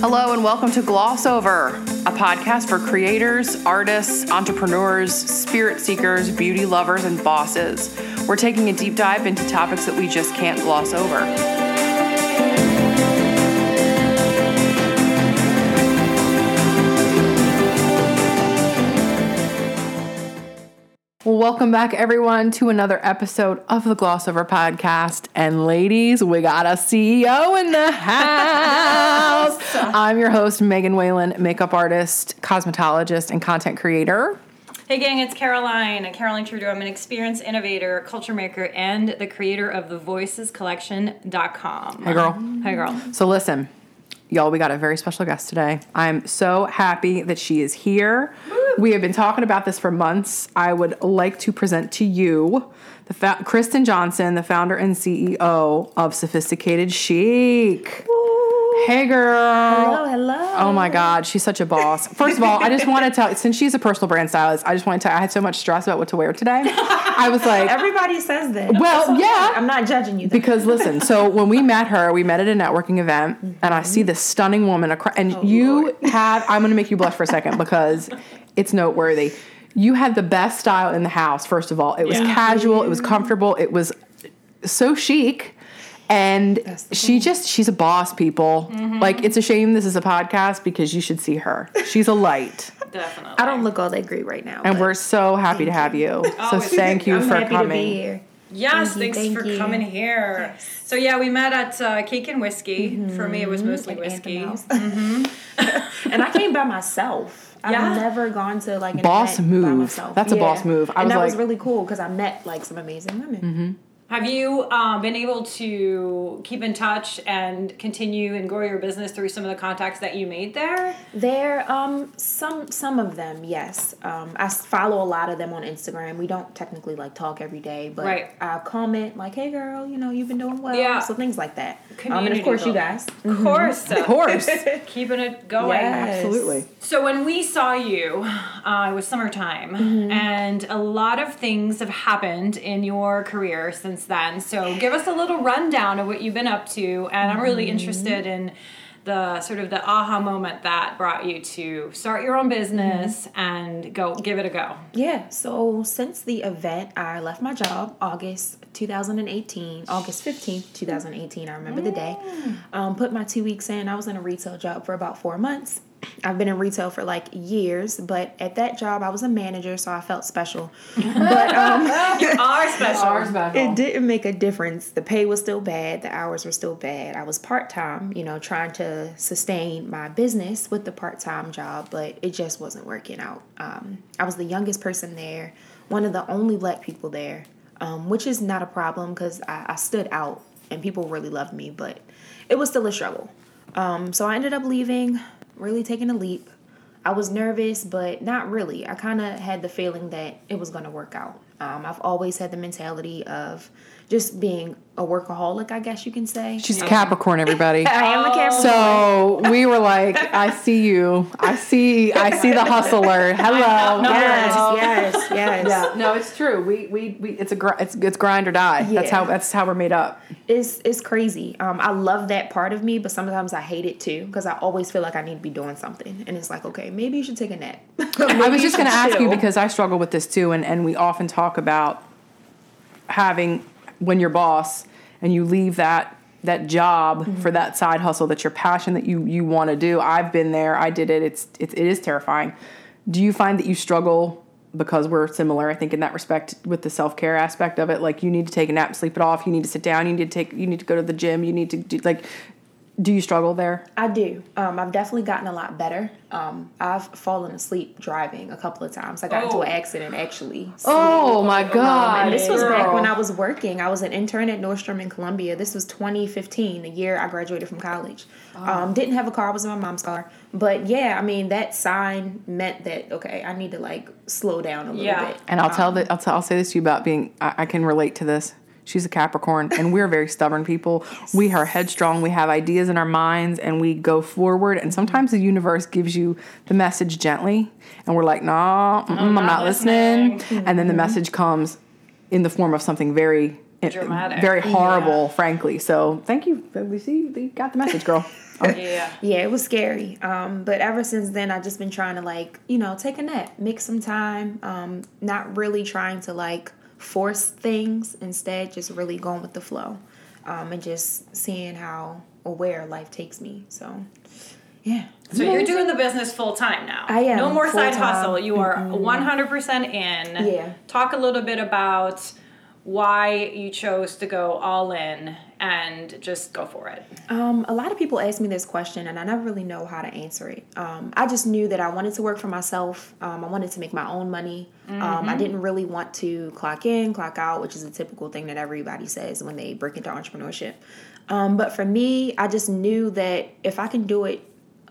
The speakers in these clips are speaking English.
Hello and welcome to Gloss Over, a podcast for creators, artists, entrepreneurs, spirit seekers, beauty lovers, and bosses. We're taking a deep dive into topics that we just can't gloss over. Welcome back, everyone, to another episode of the Gloss Over podcast. And ladies, we got a CEO in the house. I'm your host, Megan Whalen, makeup artist, cosmetologist, and content creator. Hey gang, it's Caroline. Caroline Trudeau. I'm an experienced innovator, culture maker, and the creator of the voicescollection.com. Hey, girl. Hey girl. So, listen, y'all, we got a very special guest today. I'm so happy that she is here. We have been talking about this for months. I would like to present to you the fa- Christen Johnson, the founder and CEO of Sophisticated Chic. Hey, girl. Hello, hello. Oh my God, she's such a boss. First of all, I just want to tell, since she's a personal brand stylist, I just want to tell, I had so much stress about what to wear today. I was like, Everybody says that. Well, okay. yeah. I'm not judging you. Though. because listen, so when we met her, we met at a networking event, and I see mm-hmm. this stunning woman, across, and oh, you have. I'm going to make you blush for a second because it's noteworthy. You had the best style in the house. First of all, it was Yeah. casual, it was mm-hmm. comfortable, it was so chic. And That's the she just, she's a boss, people. Mm-hmm. Like, it's a shame this is a podcast because you should see her. She's a light. Definitely. I don't look all that great right now. And we're so happy to have you. So, Always. thank you I'm for happy coming. to be here. Yes, Thank you, thanks thank for you. coming here. So yeah, we met at uh, Cake and Whiskey. For me, it was mm-hmm. mostly At whiskey. Anthem House. and I came by myself. I've Yeah. never gone to like an Boss event by move. myself. That's a boss move. I and was that was really cool because I met like some amazing women. Mm-hmm. Have you um, been able to keep in touch and continue and grow your business through some of the contacts that you made there? There, um, some some of them, yes. Um, I s- follow a lot of them on Instagram. We don't technically like talk every day, but Right. I comment like, "Hey, girl, you know you've been doing well." Yeah. So things like that. Um, and of course, you guys. Of course, Of course. keeping it going. Yes. Absolutely. So when we saw you, uh, it was summertime, and a lot of things have happened in your career since then. So give us a little rundown of what you've been up to, and I'm really interested in the sort of the aha moment that brought you to start your own business and go give it a go. Yeah, so since the event, I left my job August 2018, August 15th, 2018. I remember the day. Um, put my two weeks in. I was in a retail job for about four months. I've been in retail for like years, but at that job, I was a manager, so I felt special. But um, You are special. it didn't make a difference. The pay was still bad, the hours were still bad. I was part time, you know, trying to sustain my business with the part time job, but it just wasn't working out. Um, I was the youngest person there, one of the only black people there, um, which is not a problem because I, I stood out and people really loved me, but it was still a struggle. Um, so I ended up leaving, really taking a leap. I was nervous, but not really. I kind of had the feeling that it was going to work out. Um, I've always had the mentality of just being a workaholic, I guess you can say. She's a Capricorn, everybody. I am a Capricorn. So we were like, I see you. I see. I see the hustler. Hello. yes, Hello. yes, yes. Yeah. No, it's true. We we, we it's a gr- it's it's grind or die. That's how that's how we're made up. It's it's crazy. Um, I love that part of me, but sometimes I hate it too because I always feel like I need to be doing something, and it's like, okay, maybe you should take a nap. I was just going to ask you because I struggle with this too, and and we often talk about having when you're boss and you leave that that job Mm-hmm. for that side hustle that's your passion that you you want to do. I've been there. I did it. It's it, it is terrifying. Do you find that you struggle because we're similar? I think in that respect with the self care aspect of it. Like you need to take a nap, sleep it off. You need to sit down. You need to take. You need to go to the gym. You need to do like. Do you struggle there? I do. Um, I've definitely gotten a lot better. Um, I've fallen asleep driving a couple of times. I got into Oh. an accident actually. Oh my god! Um, and this was back when I was working. I was an intern at Nordstrom in Columbia. This was 2015, the year I graduated from college. Um, didn't have a car. I was in my mom's car. But yeah, I mean, that sign meant that, okay, I need to like slow down a little Yeah. bit. And I'll tell that I'll, tell, I'll say this to you about being I, I can relate to this. She's a Capricorn, and we're very stubborn people. We are headstrong. We have ideas in our minds, and we go forward. And sometimes the universe gives you the message gently, and we're like, "Nah, mm-mm, I'm, not not listening." And then the Mm-hmm. message comes in the form of something very Dramatic. very horrible, frankly. So thank you. You see, you got the message, girl. Yeah. yeah, it was scary. Um, but ever since then, I've just been trying to like, you know, take a nap, make some time. Um, not really trying to like force things. Instead, just really going with the flow, um, and just seeing how or where life takes me. So, yeah. So you're doing the business full time now. I am, No more side full-time. hustle. You are 100% in. Yeah. Talk a little bit about why you chose to go all in and just go for it. Um, a lot of people ask me this question, and I never really know how to answer it. Um, I just knew that I wanted to work for myself. Um, I wanted to make my own money. Um, I didn't really want to clock in, clock out, which is a typical thing that everybody says when they break into entrepreneurship. Um, but for me, I just knew that if I can do it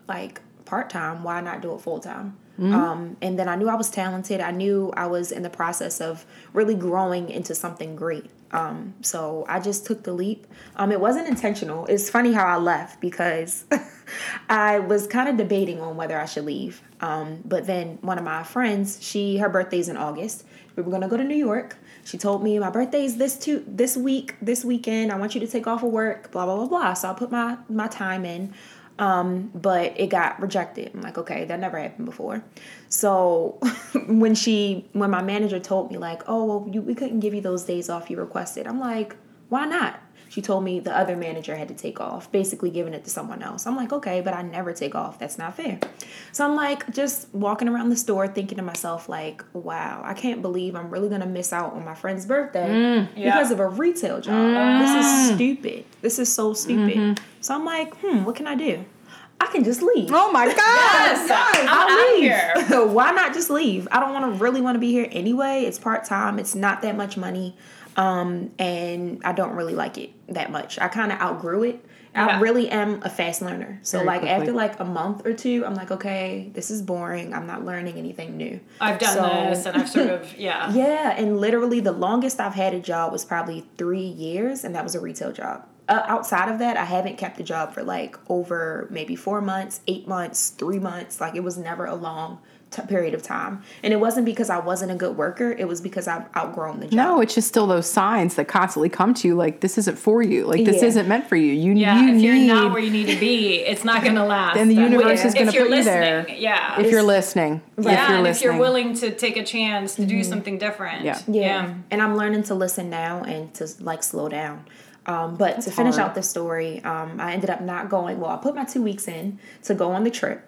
like part time, why not do it full time? Um, and then I knew I was talented. I knew I was in the process of really growing into something great. Um, so I just took the leap. Um, it wasn't intentional. It's funny how I left because I was kind of debating on whether I should leave. Um, but then one of my friends, she her birthday's in August. We were gonna go to New York. She told me my birthday's this two this week, this weekend. I want you to take off of work. Blah blah blah blah. So I put my my time in. Um, but it got rejected. I'm like, okay, that never happened before. So when she, when my manager told me like, oh, well, you, we couldn't give you those days off you requested. I'm like, why not? She told me the other manager had to take off, basically giving it to someone else. I'm like, okay, but I never take off. That's not fair. So I'm like, just walking around the store thinking to myself, like, wow, I can't believe I'm really gonna miss out on my friend's birthday mm, because of a retail job. This is mm. stupid. This is so stupid. Mm-hmm. So I'm like, hmm, what can I do? I can just leave. Oh my god! Yes, I'm I'll leave. Why not just leave? I don't want to really want to be here anyway. It's part time. It's not that much money, um, and I don't really like it that much. I kind of outgrew it. I really am a fast learner. So Very like quickly. after like a month or two, I'm like, okay, this is boring. I'm not learning anything new. I've done So- this and I've sort of, yeah. Yeah, and literally the longest I've had a job was probably three years, and that was a retail job. Uh, outside of that, I haven't kept a job for like over maybe four months, eight months, three months. Like it was never a long t- period of time, and it wasn't because I wasn't a good worker. It was because I've outgrown the job. No, it's just still those signs that constantly come to you like this isn't for you. Like this Yeah. isn't meant for you. You, Yeah, you if need you're not where you need to be, it's not going to last. Then the universe Yeah. is going to put you there. yeah. If you're listening. If yeah, you're and if you're willing to take a chance to do something different. Yeah. Yeah. And I'm learning to listen now and to like slow down. Um, but to finish hard. out the story, um, I ended up not going. Well, I put my two weeks in to go on the trip.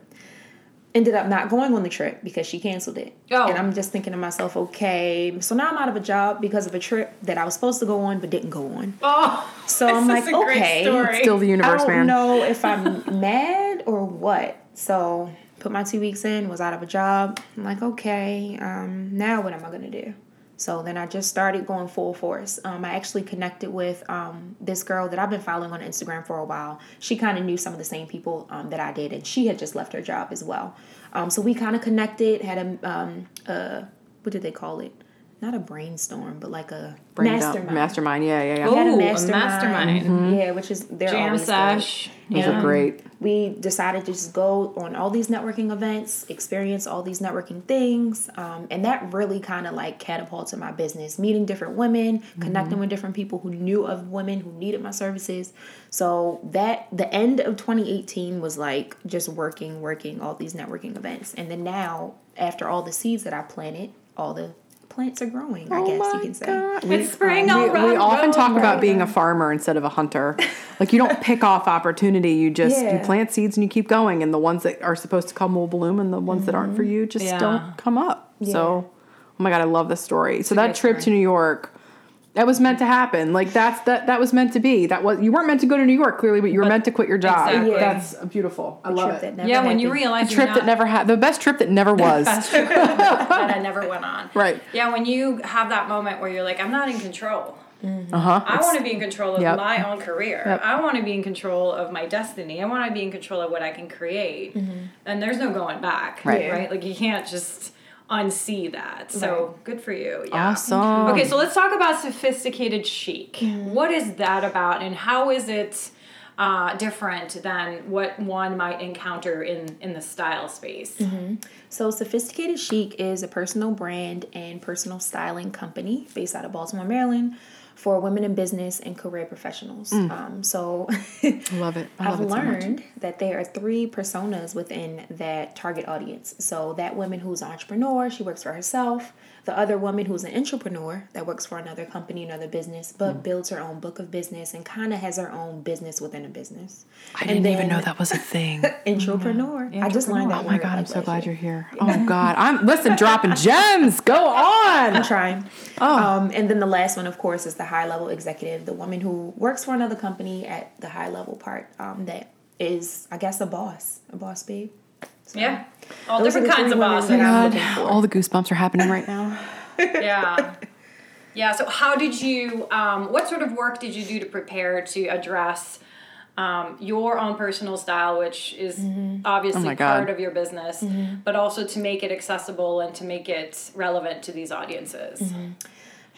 Ended up not going on the trip because she canceled it. Oh. And I'm just thinking to myself, okay, so now I'm out of a job because of a trip that I was supposed to go on but didn't go on. Oh, So this I'm like, a okay. story. Still the universe, I don't man. know if I'm mad or what. So put my two weeks in, was out of a job. I'm like, okay, um, now what am I gonna do? So then I just started going full force. Um, I actually connected with um, this girl that I've been following on Instagram for a while. She kind of knew some of the same people um, that I did, and she had just left her job as well. Um, so we kind of connected, had a, um, uh, what did they call it? Not a brainstorm, but like a Brain dump- mastermind. Mastermind. Yeah, yeah, yeah. Oh, Had a a mastermind. mastermind. Yeah, which is they're Jam always good. sesh. Those yeah. are great. We decided to just go on all these networking events, experience all these networking things, um, and that really kind of like catapulted my business. Meeting different women, connecting with different people who knew of women who needed my services. So that the end of 2018 was like just working, working all these networking events, and then now after all the seeds that I planted, all the plants are growing. I Oh guess my you can say. God. It's spring We, we often talk world. about being a farmer instead of a hunter. like you don't pick off opportunity. You just you plant seeds and you keep going. And the ones that are supposed to come will bloom, and the ones that aren't for mm-hmm. you just Yeah. don't come up. Yeah. So, oh my god, I love this story. So a that great trip to. New York. That was meant to happen. Like that's that that was meant to be. That was you weren't meant to go to New York clearly, but you were meant to quit your job. Exactly. Yeah. That's beautiful. I love Trip it. that never Yeah, when you happened. realize trip you're that never had the best trip that never was. best trip that I never went on. Right. Yeah, when you have that moment where you're like, I'm not in control. Uh huh. I want to be in control of Yep. my own career. Yep. I want to be in control of my destiny. I want to be in control of what I can create. And there's no going back. Right. Right. Like you can't just unsee that. So good for you. Yeah. Awesome. Okay, so let's talk about sophisticated chic. What is that about, and how is it uh, different than what one might encounter in in the style space? So, Sophisticated Chic is a personal brand and personal styling company based out of Baltimore, Maryland. For women in business and career professionals. Um, so Love it. I I've love it so learned that there are three personas within that target audience. So that woman who's an entrepreneur, she works for herself. The other woman who's an entrepreneur that works for another company, another business, Mm. but builds her own book of business and kind of has her own business within a business. I didn't even know that was a thing. Entrepreneur. I just learned that. Oh my god, I'm so glad you're here. Oh god, I'm listen, dropping gems. Go on. I'm trying. Oh. Um, and then the last one, of course, is the high level executive, the woman who works for another company at the high level part. Um, that is, I guess, a boss, a boss babe. So, Yeah. All Those different kinds of women bosses. that I'm God, for. all the goosebumps are happening right now. yeah. Yeah. So, how did you? Um, what sort of work did you do to prepare to address um, your own personal style, which is obviously Oh part of your business, but also to make it accessible and to make it relevant to these audiences?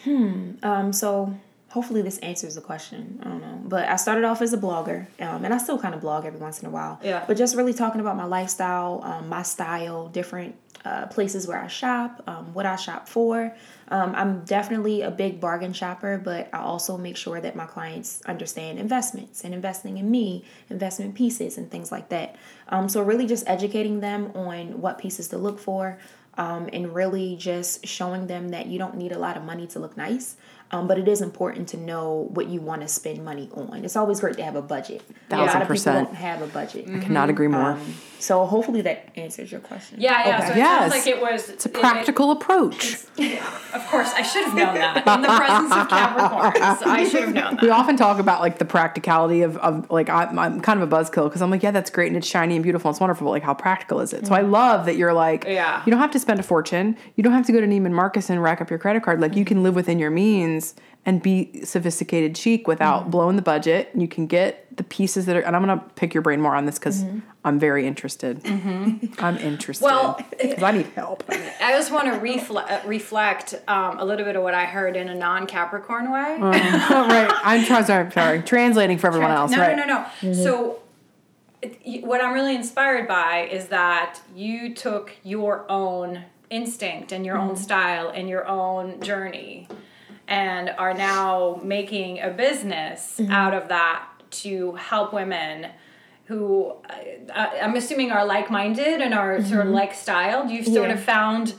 Um, so hopefully this answers the question. I don't know, but I started off as a blogger, um, and I still kind of blog every once in a while. Yeah. But just really talking about my lifestyle, um, my style, different uh, places where I shop, um, what I shop for. Um, I'm definitely a big bargain shopper, but I also make sure that my clients understand investments and investing in me, investment pieces, and things like that. Um, so really just educating them on what pieces to look for um, and really just showing them that you don't need a lot of money to look nice. Um, but it is important to know what you want to spend money on. It's always great to have a budget. a lot Thousand of people percent. don't have a budget. I cannot agree more. Um, so hopefully that answers your question. Yeah, yeah. So it Yes. sounds like it was. it's a practical approach. of course, I should have known that in the presence of Capricorns. I should have known that. We often talk about like the practicality of, of like I'm, I'm kind of a buzzkill because I'm like yeah that's great and it's shiny and beautiful and it's wonderful but like how practical is it so I love that you're like Yeah. you don't have to spend a fortune you don't have to go to Neiman Marcus and rack up your credit card like you can live within your means and be sophisticated chic without mm-hmm. blowing the budget. You can get the pieces that are and I'm gonna pick your brain more on this because mm-hmm. I'm very interested. Mm-hmm. I'm interested. Well- I need help. I just want to reflect, uh, reflect um, a little bit of what I heard in a non-Capricorn way. Oh, right. I'm sorry, sorry. Translating for everyone else no, right. no, no, no. So, it, what I'm really inspired by is that you took your own instinct and your own style and your own journey and are now making a business out of that to help women who uh, I'm assuming are like-minded and are sort of like styled. You've sort Yeah. of found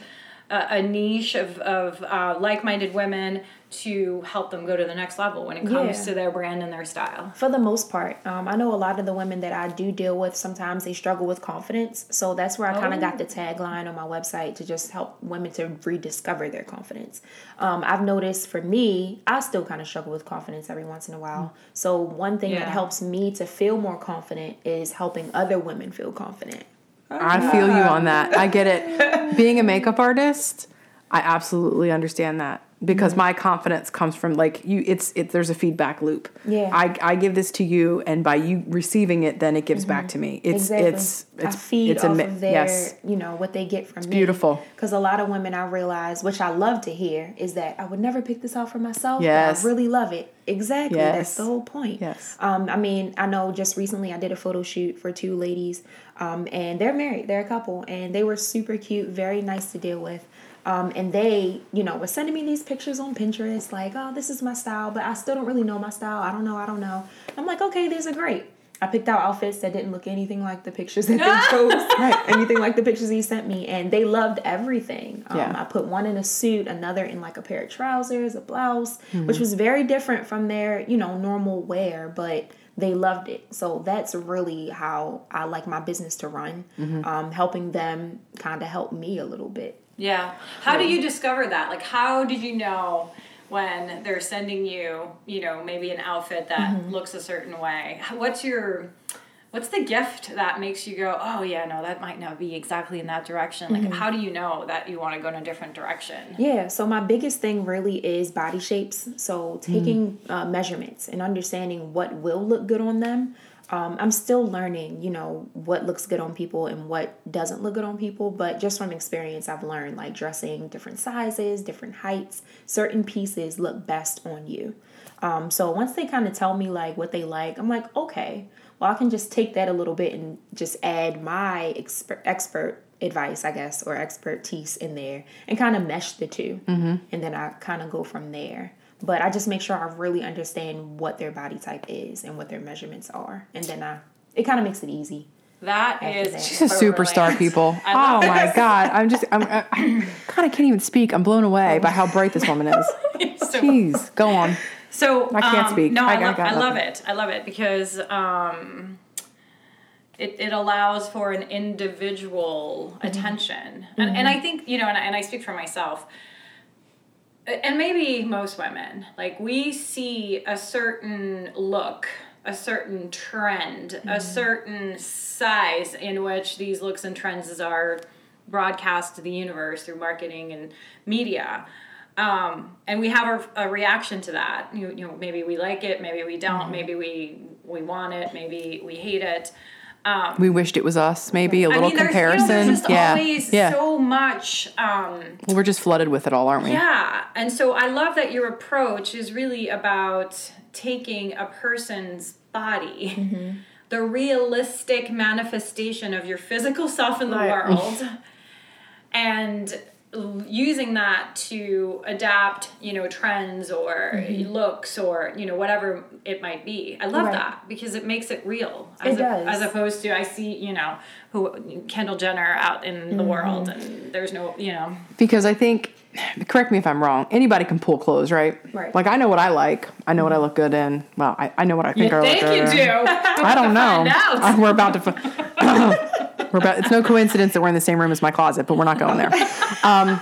a, a niche of, of uh, like-minded women to help them go to the next level when it comes Yeah. to their brand and their style. For the most part, um, I know a lot of the women that I do deal with. Sometimes they struggle with confidence, so that's where I kind of got the tagline on my website to just help women to rediscover their confidence. Um, I've noticed for me, I still kind of struggle with confidence every once in a while. So one thing Yeah. that helps me to feel more confident is helping other women feel confident. I feel you on that. I get it. Being a makeup artist, I absolutely understand that because my confidence comes from like you it's it there's a feedback loop. Yeah. I I give this to you and by you receiving it then it gives back to me. It's exactly. it's it's I feed it's off mi- of their, yes. you know, what they get from me. beautiful. Because a lot of women I realize, which I love to hear, is that I would never pick this out for myself. Yes. I really love it. Exactly. yes. That's the whole point. Yes. Um, I mean, I know just recently I did a photo shoot for two ladies, um, and they're married. They're a couple, and they were super cute, very nice to deal with. Um, and they, you know, were sending me these pictures on Pinterest, like, oh, this is my style, but I still don't really know my style. I don't know, I don't know. I'm like, okay, these are great. I picked out outfits that didn't look anything like the pictures that they chose, right? Anything like the pictures he sent me, and they loved everything. Um, Yeah. I put one in a suit, another in like a pair of trousers, a blouse, Mm-hmm. which was very different from their, you know, normal wear, but they loved it. So that's really how I like my business to run, Mm-hmm. um, helping them kind of help me a little bit. Yeah. How do you discover that? Like, how did you know when they're sending you, you know, maybe an outfit that mm-hmm. looks a certain way? What's your, what's the gift that makes you go, oh yeah, no, that might not be exactly in that direction? Like, mm-hmm. how do you know that you want to go in a different direction? Yeah, so my biggest thing really is body shapes. So taking mm. uh, measurements and understanding what will look good on them. Um, I'm still learning, you know, what looks good on people and what doesn't look good on people. But just from experience, I've learned like dressing different sizes, different heights, certain pieces look best on you. Um, so once they kind of tell me like what they like, I'm like, okay, well, I can just take that a little bit and just add my exper- expert advice, I guess, or expertise in there and kind of mesh the 2 And then I kind of go from there. But I just make sure I really understand what their body type is and what their measurements are, and then I it kind of makes it easy. That is, After is that. She's a superstar, people. Oh love my god, I'm just, I'm, I, I kind of can't even speak. I'm blown away by how bright this woman is. so, Jeez, go on. so I can't um, speak. No, I I, got- love, got I love nothing. it. I love it because um, it, it allows for an individual Mm-hmm. attention, and and I think you know, and I, and I speak for myself. And maybe most women like we see a certain look a certain trend a certain size in which these looks and trends are broadcast to the universe through marketing and media. Um, and we have a, a reaction to that. You, you know maybe we like it maybe we don't maybe we we want it maybe we hate it We wished it was us. Maybe a little I mean, comparison. You know, there's just yeah, always yeah. so much um, well, we're just flooded with it all, aren't we? yeah, and so I love that your approach is really about taking a person's body, the realistic manifestation of your physical self in the Right. world, and using that to adapt, you know, trends or mm-hmm. looks or you know whatever it might be. I love Right. that because it makes it real. It a- does. as opposed to I see, you know, who Kendall Jenner out in the mm-hmm. world and there's no, you know, Because I think, correct me if I'm wrong. Anybody can pull clothes, right? Right. Like I know what I like. I know what I look good in. Well, I, I know what I think I look think good you in. do. I don't know. find out. Uh, We're about to. fi- we're about. It's no coincidence that we're in the same room as my closet, but we're not going there. Um,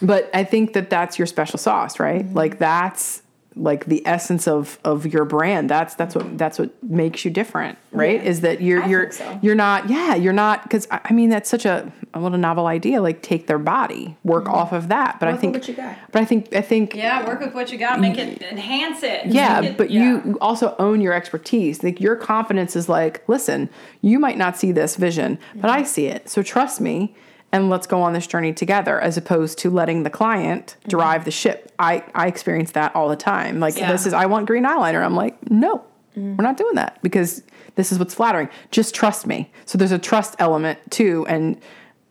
but I think that that's your special sauce, right? Mm-hmm. Like that's like the essence of of your brand. That's that's what that's what makes you different, right? Yeah. Is that you're I you're so. you're not yeah you're not because I I mean that's such a what a novel idea. Like take their body, work off of that. But I Mm-hmm. Work with think what you got. but I think I think Yeah, work with what you got, make it enhance it. yeah, it- but yeah. you also own your expertise. Like your confidence is like, listen, you might not see this vision, but I see it. So trust me and let's go on this journey together as opposed to letting the client drive the ship. I I experience that all the time. Like Yeah. this is I want green eyeliner. I'm like, "No. We're not doing that because this is what's flattering. Just trust me." So there's a trust element too and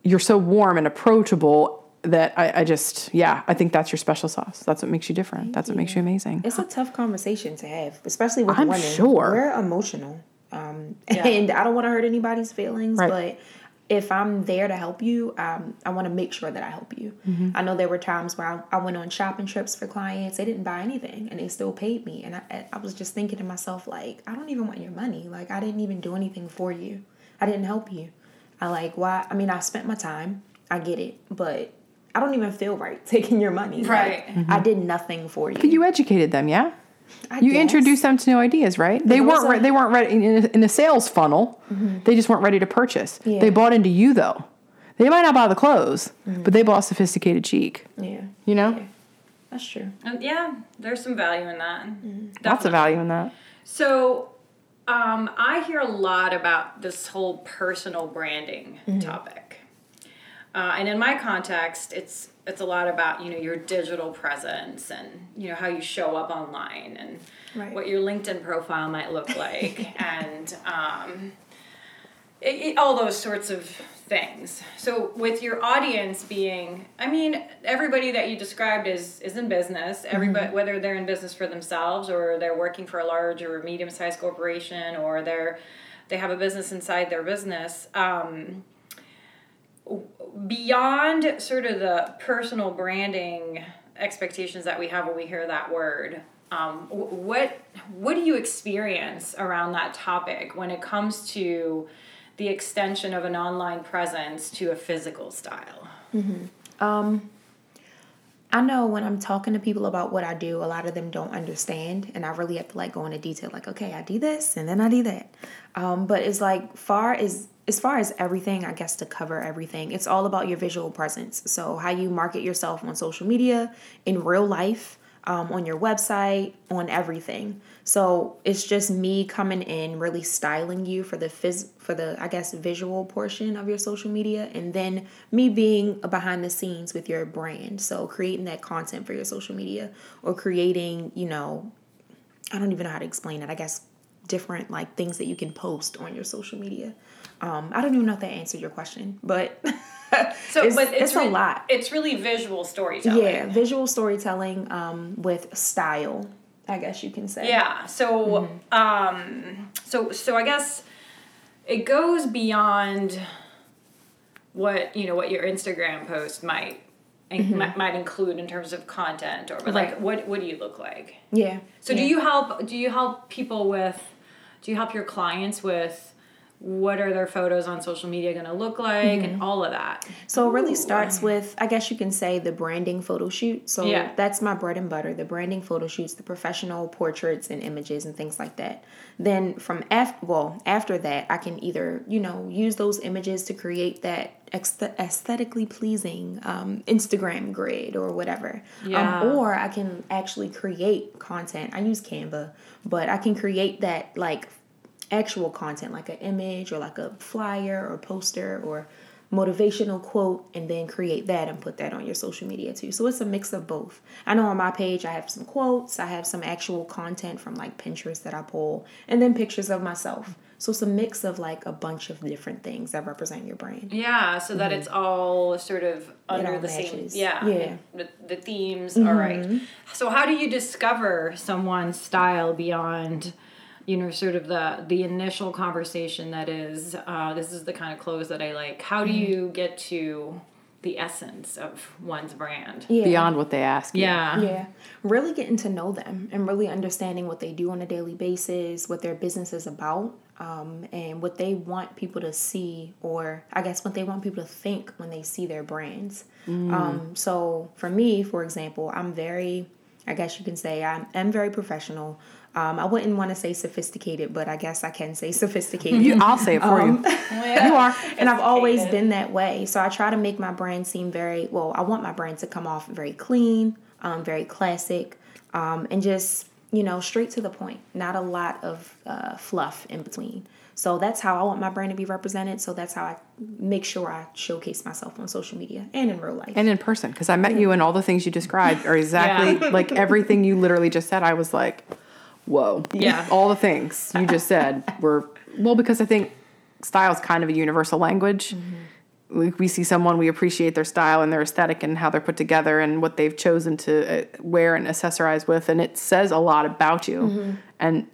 you're so warm and approachable that I, I just yeah, I think that's your special sauce. That's what makes you different. that's what makes you amazing. It's a tough conversation to have, especially with I'm women. sure. We're emotional. Um, Yeah. And I don't want to hurt anybody's feelings, Right. but if I'm there to help you, um, I want to make sure that I help you. Mm-hmm. I know there were times where I, I went on shopping trips for clients. They didn't buy anything and they still paid me. And I, I was just thinking to myself, like, I don't even want your money. Like, I didn't even do anything for you. I didn't help you. I like, why? I mean, I spent my time. I get it. But I don't even feel right taking your money. Like, Right. I did nothing for you. But you educated them, yeah. I You guess. introduced them to new ideas, right? They weren't. also- Re- they weren't ready in, in, a, in a sales funnel. They just weren't ready to purchase. Yeah. They bought into you though. They might not buy the clothes, but they bought sophisticated chic. Yeah. You know, Yeah. That's true. And yeah, there's some value in that. lots of Definitely. value in that. So, um, I hear a lot about this whole personal branding topic, uh, and in my context, it's it's a lot about you know your digital presence and you know how you show up online and Right. what your LinkedIn profile might look like and um, it, it- all those sorts of things. So with your audience being, I mean, everybody that you described is is in business. Everybody, whether they're in business for themselves or they're working for a large or medium sized corporation or they're they have a business inside their business. Um, beyond sort of the personal branding expectations that we have when we hear that word um, what what do you experience around that topic when it comes to the extension of an online presence to a physical style I know when I'm talking to people about what I do, a lot of them don't understand, and I really have to like go into detail. Like, okay, I do this, and then I do that. Um, but it's like far as as far as everything, I guess to cover everything, it's all about your visual presence. So how you market yourself on social media, in real life, um, on your website, on everything. So it's just me coming in, really styling you for the phys- for the I guess visual portion of your social media, and then me being behind the scenes with your brand. So creating that content for your social media, or creating, you know, I don't even know how to explain it. I guess different like things that you can post on your social media. Um, I don't even know if that answered your question, but So, it's, but it's, it's, a lot. It's really visual storytelling. Yeah, visual storytelling um, with style, I guess you can say. Yeah. So, Mm-hmm. um, so so I guess it goes beyond what you know what your Instagram post might might, might include in terms of content or but like Mm-hmm. Right. what what do you look like? Yeah. So do you help do you help people with do you help your clients with what are their photos on social media going to look like Mm-hmm. and all of that? So it really starts with, I guess you can say, the branding photo shoot. So Yeah. that's my bread and butter, the branding photo shoots, the professional portraits and images and things like that. Then from after, well, after that, I can either, you know, use those images to create that aesthetically pleasing um, Instagram grid or whatever. Yeah. Um, or I can actually create content. I use Canva, but I can create that like actual content like an image or like a flyer or poster or motivational quote and then create that and put that on your social media too. So it's a mix of both. I know on my page I have some quotes, I have some actual content from like Pinterest that I pull and then pictures of myself. So it's a mix of like a bunch of different things that represent your brand. Yeah, so that it's mm-hmm. all sort of under the same. Yeah, Yeah. The, the themes. all right. Mm-hmm. So how do you discover someone's style beyond, you know, sort of the the initial conversation that is, uh, this is the kind of clothes that I like. How do you get to the essence of one's brand? Yeah. Beyond what they ask. you. Yeah. Yeah. Really getting to know them and really understanding what they do on a daily basis, what their business is about, um, and what they want people to see, or I guess what they want people to think when they see their brands. Um, so for me, for example, I'm very, I guess you can say, I'm, I'm very professional. Um, I wouldn't want to say sophisticated, but I guess I can say sophisticated. You, I'll say it for you. You are. and I've always been that way. So I try to make my brand seem very well. I want my brand to come off very clean, um, very classic, um, and just you know straight to the point. Not a lot of uh, fluff in between. So that's how I want my brand to be represented. So that's how I make sure I showcase myself on social media and in real life. And in person, because I met you and all the things you described are exactly like everything you literally just said. I was like, whoa. Yeah. All the things you just said were, well, because I think style is kind of a universal language. We, we see someone, we appreciate their style and their aesthetic and how they're put together and what they've chosen to uh, wear and accessorize with. And it says a lot about you. And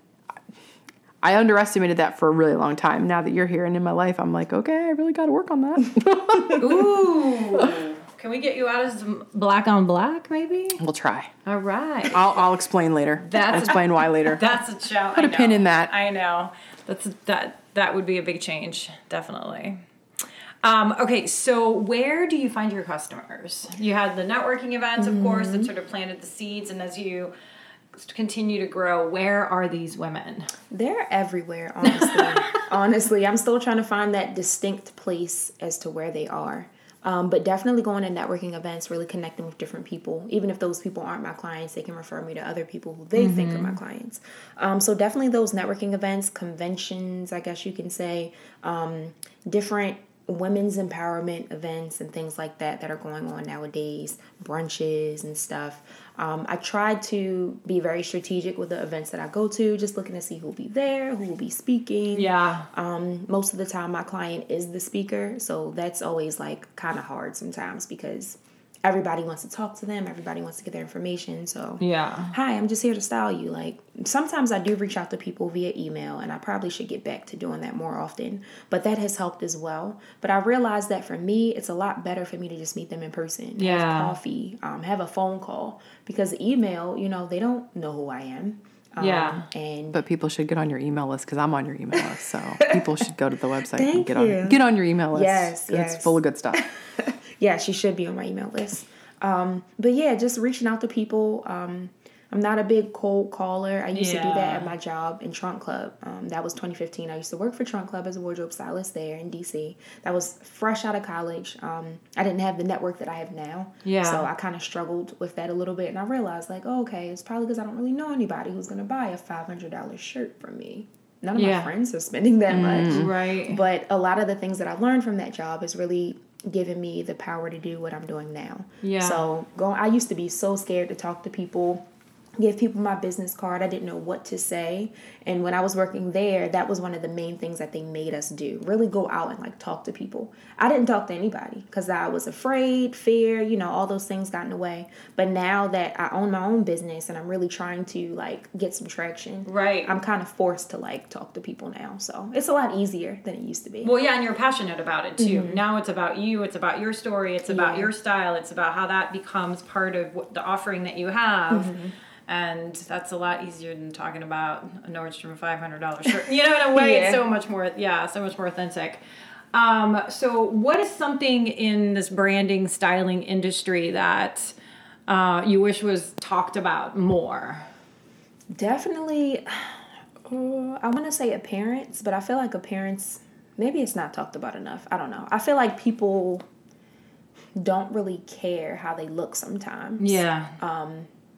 I underestimated that for a really long time. Now that you're here and in my life, I'm like, okay, I really got to work on that. Ooh. Can we get you out as some black on black, maybe? we'll try. All right. I'll, I'll explain later. That's- I'll explain why later. That's a challenge. Put a pin in that. I know. That's that. That would be a big change, definitely. Um, okay, so where do you find your customers? You had the networking events, of course, Mm-hmm. that sort of planted the seeds, and as you continue to grow, where are these women? They're everywhere, honestly. honestly, I'm still trying to find that distinct place as to where they are. Um, but definitely going to networking events, really connecting with different people. Even if those people aren't my clients, they can refer me to other people who they think are my clients. Um, so definitely those networking events, conventions, I guess you can say, um, different women's empowerment events and things like that that are going on nowadays, brunches and stuff. Um, I tried to be very strategic with the events that I go to, just looking to see who'll be there, who will be speaking. Yeah. Um, most of the time, my client is the speaker, so that's always like kind of hard sometimes because everybody wants to talk to them, everybody wants to get their information. So, Yeah. hi, I'm just here to style you. Like, sometimes I do reach out to people via email, and I probably should get back to doing that more often, but that has helped as well. But I realized that for me, it's a lot better for me to just meet them in person, Yeah. have coffee, um, have a phone call, because email, you know, they don't know who I am. Um, Yeah. And But people should get on your email list because I'm on your email list. So people should go to the website and Thank get on get on your email list. Yes, 'cause yes. It's full of good stuff. yeah, she should be on my email list. Um, but yeah, just reaching out to people. Um, I'm not a big cold caller. I used to do that at my job in Trunk Club. Um, that was 2015. I used to work for Trunk Club as a wardrobe stylist there in DC. That was fresh out of college. Um, I didn't have the network that I have now. Yeah. So I kind of struggled with that a little bit. And I realized, like, oh, okay, it's probably because I don't really know anybody who's going to buy a $500 shirt from me. None of Yeah. my friends are spending that much. Mm-hmm. Right. But a lot of the things that I learned from that job is really given me the power to do what I'm doing now. Yeah. So going, I used to be so scared to talk to people give people my business card. I didn't know what to say. And when I was working there, that was one of the main things that they made us do. Really go out and like talk to people. I didn't talk to anybody because I was afraid, fear, you know, all those things got in the way. But now that I own my own business and I'm really trying to like get some traction, Right. I'm kind of forced to like talk to people now. So it's a lot easier than it used to be. Well, yeah, and you're passionate about it too. Mm-hmm. Now it's about you. It's about your story. It's about Yeah. your style. It's about how that becomes part of the offering that you have. Mm-hmm. And that's a lot easier than talking about a Nordstrom five hundred dollars shirt. You know, in a way, it's so much more. Yeah, so much more authentic. Um, so, what is something in this branding styling industry that uh, you wish was talked about more? Definitely, uh, I want to say appearance, but I feel like appearance, maybe it's not talked about enough. I don't know. I feel like people don't really care how they look sometimes. Yeah.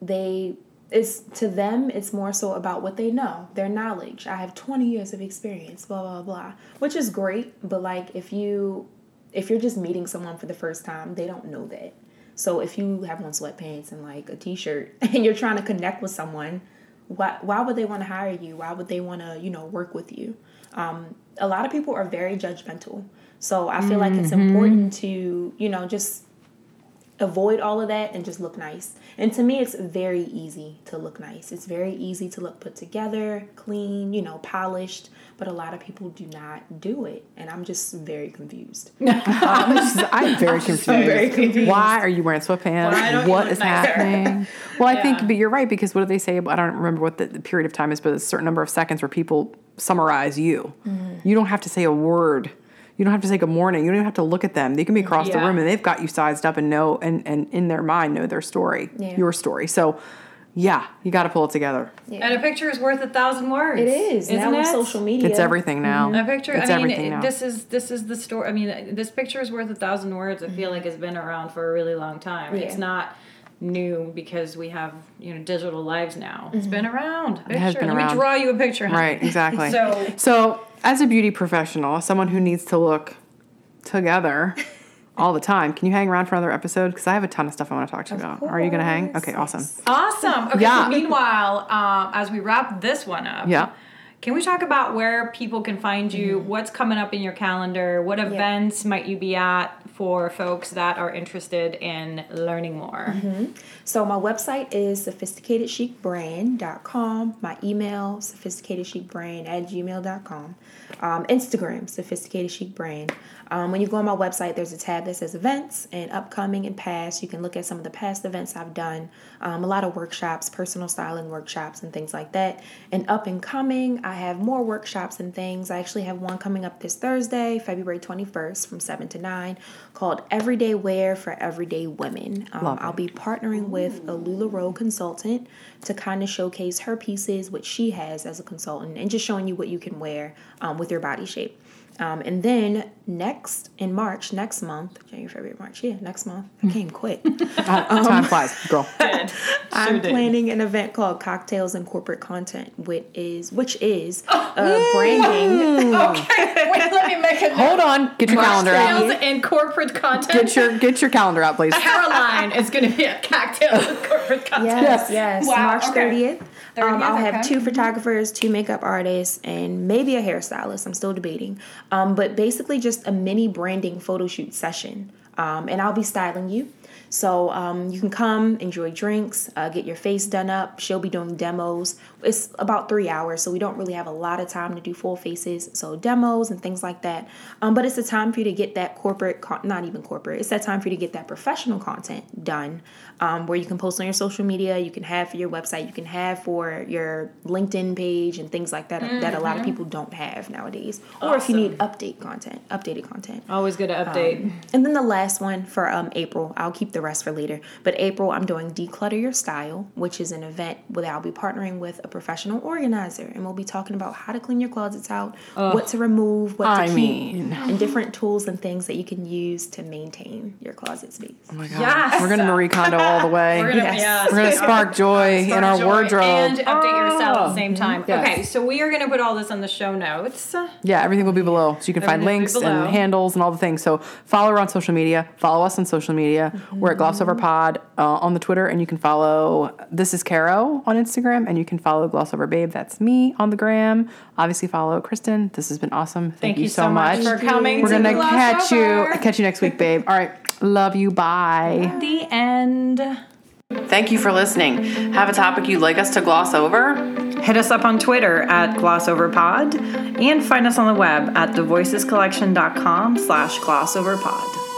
They, it's to them, it's more so about what they know, their knowledge. I have 20 years of experience, blah, blah, blah, which is great. But like, if you, if you're just meeting someone for the first time, they don't know that. So if you have on sweatpants and like a t-shirt and you're trying to connect with someone, why why would they want to hire you? Why would they want to, you know, work with you? Um, a lot of people are very judgmental. So I feel like it's important to, you know, just avoid all of that and just look nice. And to me, it's very easy to look nice. It's very easy to look put together, clean, you know, polished. But a lot of people do not do it, and I'm just very confused. I'm very confused. very confused. Why are you wearing sweatpants? Why don't you what look is nicer? happening? Well, I think, but you're right because what do they say? I don't remember what the, the period of time is, but a certain number of seconds where people summarize you. Mm-hmm. You don't have to say a word. You don't have to say good morning. You don't even have to look at them. They can be across the room and they've got you sized up and know and, and in their mind know their story, Yeah. your story. So, yeah, you got to pull it together. And a picture is worth a thousand words. It is Isn't now with social media. It's everything now. Mm-hmm. A picture. It's I mean, everything now. this is this is the story. I mean, this picture is worth a thousand words. I feel mm-hmm. like it's been around for a really long time. It's not new because we have you know digital lives now. It's mm-hmm. been around. Picture. has been Let around. me draw you a picture. honey. Right, exactly. So- so as a beauty professional, someone who needs to look together all the time, can you hang around for another episode? Because I have a ton of stuff I want to talk to you about. Are you going to hang? Okay, awesome. Awesome. Okay. Yeah. So meanwhile, um, as we wrap this one up, Yeah. Can we talk about where people can find you? Mm-hmm. What's coming up in your calendar? What events might you be at for folks that are interested in learning more? So my website is sophisticatedchicbrand.com. My email, sophisticatedchicbrand at gmail.com. Um, Instagram, sophisticated chic brand. Um, when you go on my website, there's a tab that says events and upcoming and past. You can look at some of the past events I've done, um, a lot of workshops, personal styling workshops, and things like that. And up and coming, I have more workshops and things. I actually have one coming up this Thursday, February 21st from 7 to 9, called Everyday Wear for Everyday Women. Um. I'll be partnering with a LuLaRoe consultant to kind of showcase her pieces, which she has as a consultant, and just showing you what you can wear um, with your body shape. Um, and then next in March, next month, January, February, March, yeah, next month. I came quick. Uh, time flies, girl. Good. I'm did. planning an event called Cocktails and Corporate Content, which is which is oh. uh, branding. Okay, wait, let me make a Hold on. Get your calendar out. Cocktails and corporate content. Get your get your calendar out, please. Caroline is going to be at cocktails and corporate content. Yes, yes. Wow, March okay. 30th. Um, I'll have okay. two photographers, two makeup artists, and maybe a hairstylist. I'm still debating. Um, but basically, just a mini branding photo shoot session. Um, and I'll be styling you. So um, you can come, enjoy drinks, uh, get your face done up. She'll be doing demos. It's about three hours, so we don't really have a lot of time to do full faces. So demos and things like that. Um, but it's a time for you to get that corporate, con- not even corporate. It's that time for you to get that professional content done, um, where you can post on your social media. You can have for your website. You can have for your LinkedIn page and things like that that a lot of people don't have nowadays. Or if you need update content, updated content. Always good to update. And then the last one for um, April, I'll keep the rest for later. But April, I'm doing Declutter Your Style, which is an event where I'll be partnering with a professional organizer, and we'll be talking about how to clean your closets out, what to remove, what to I keep, mean. And different tools and things that you can use to maintain your closet space. Oh my God. Yes. We're gonna Marie Kondo all the way. We're gonna, Yes. yeah, We're gonna spark joy Spark in our joy wardrobe. and update your style at the Oh. same time. Yes. Okay, so we are going to put all this on the show notes. Yeah, everything will be below. So you can find Everything will be links below. and handles and all the things. So follow her on social media media. Follow us on social media. We're at Glossover Pod uh, on the Twitter, and you can follow This is Caro on Instagram, and you can follow Glossover Babe. That's me on the gram. Obviously, follow Christen. This has been awesome. Thank, Thank you so much for coming We're to gonna catch you catch you next week, babe. All right, love you. Bye. The end. Thank you for listening. Have a topic you'd like us to gloss over? Hit us up on Twitter at glossoverpod and find us on the web at thevoicescollection.com slash glossoverpod.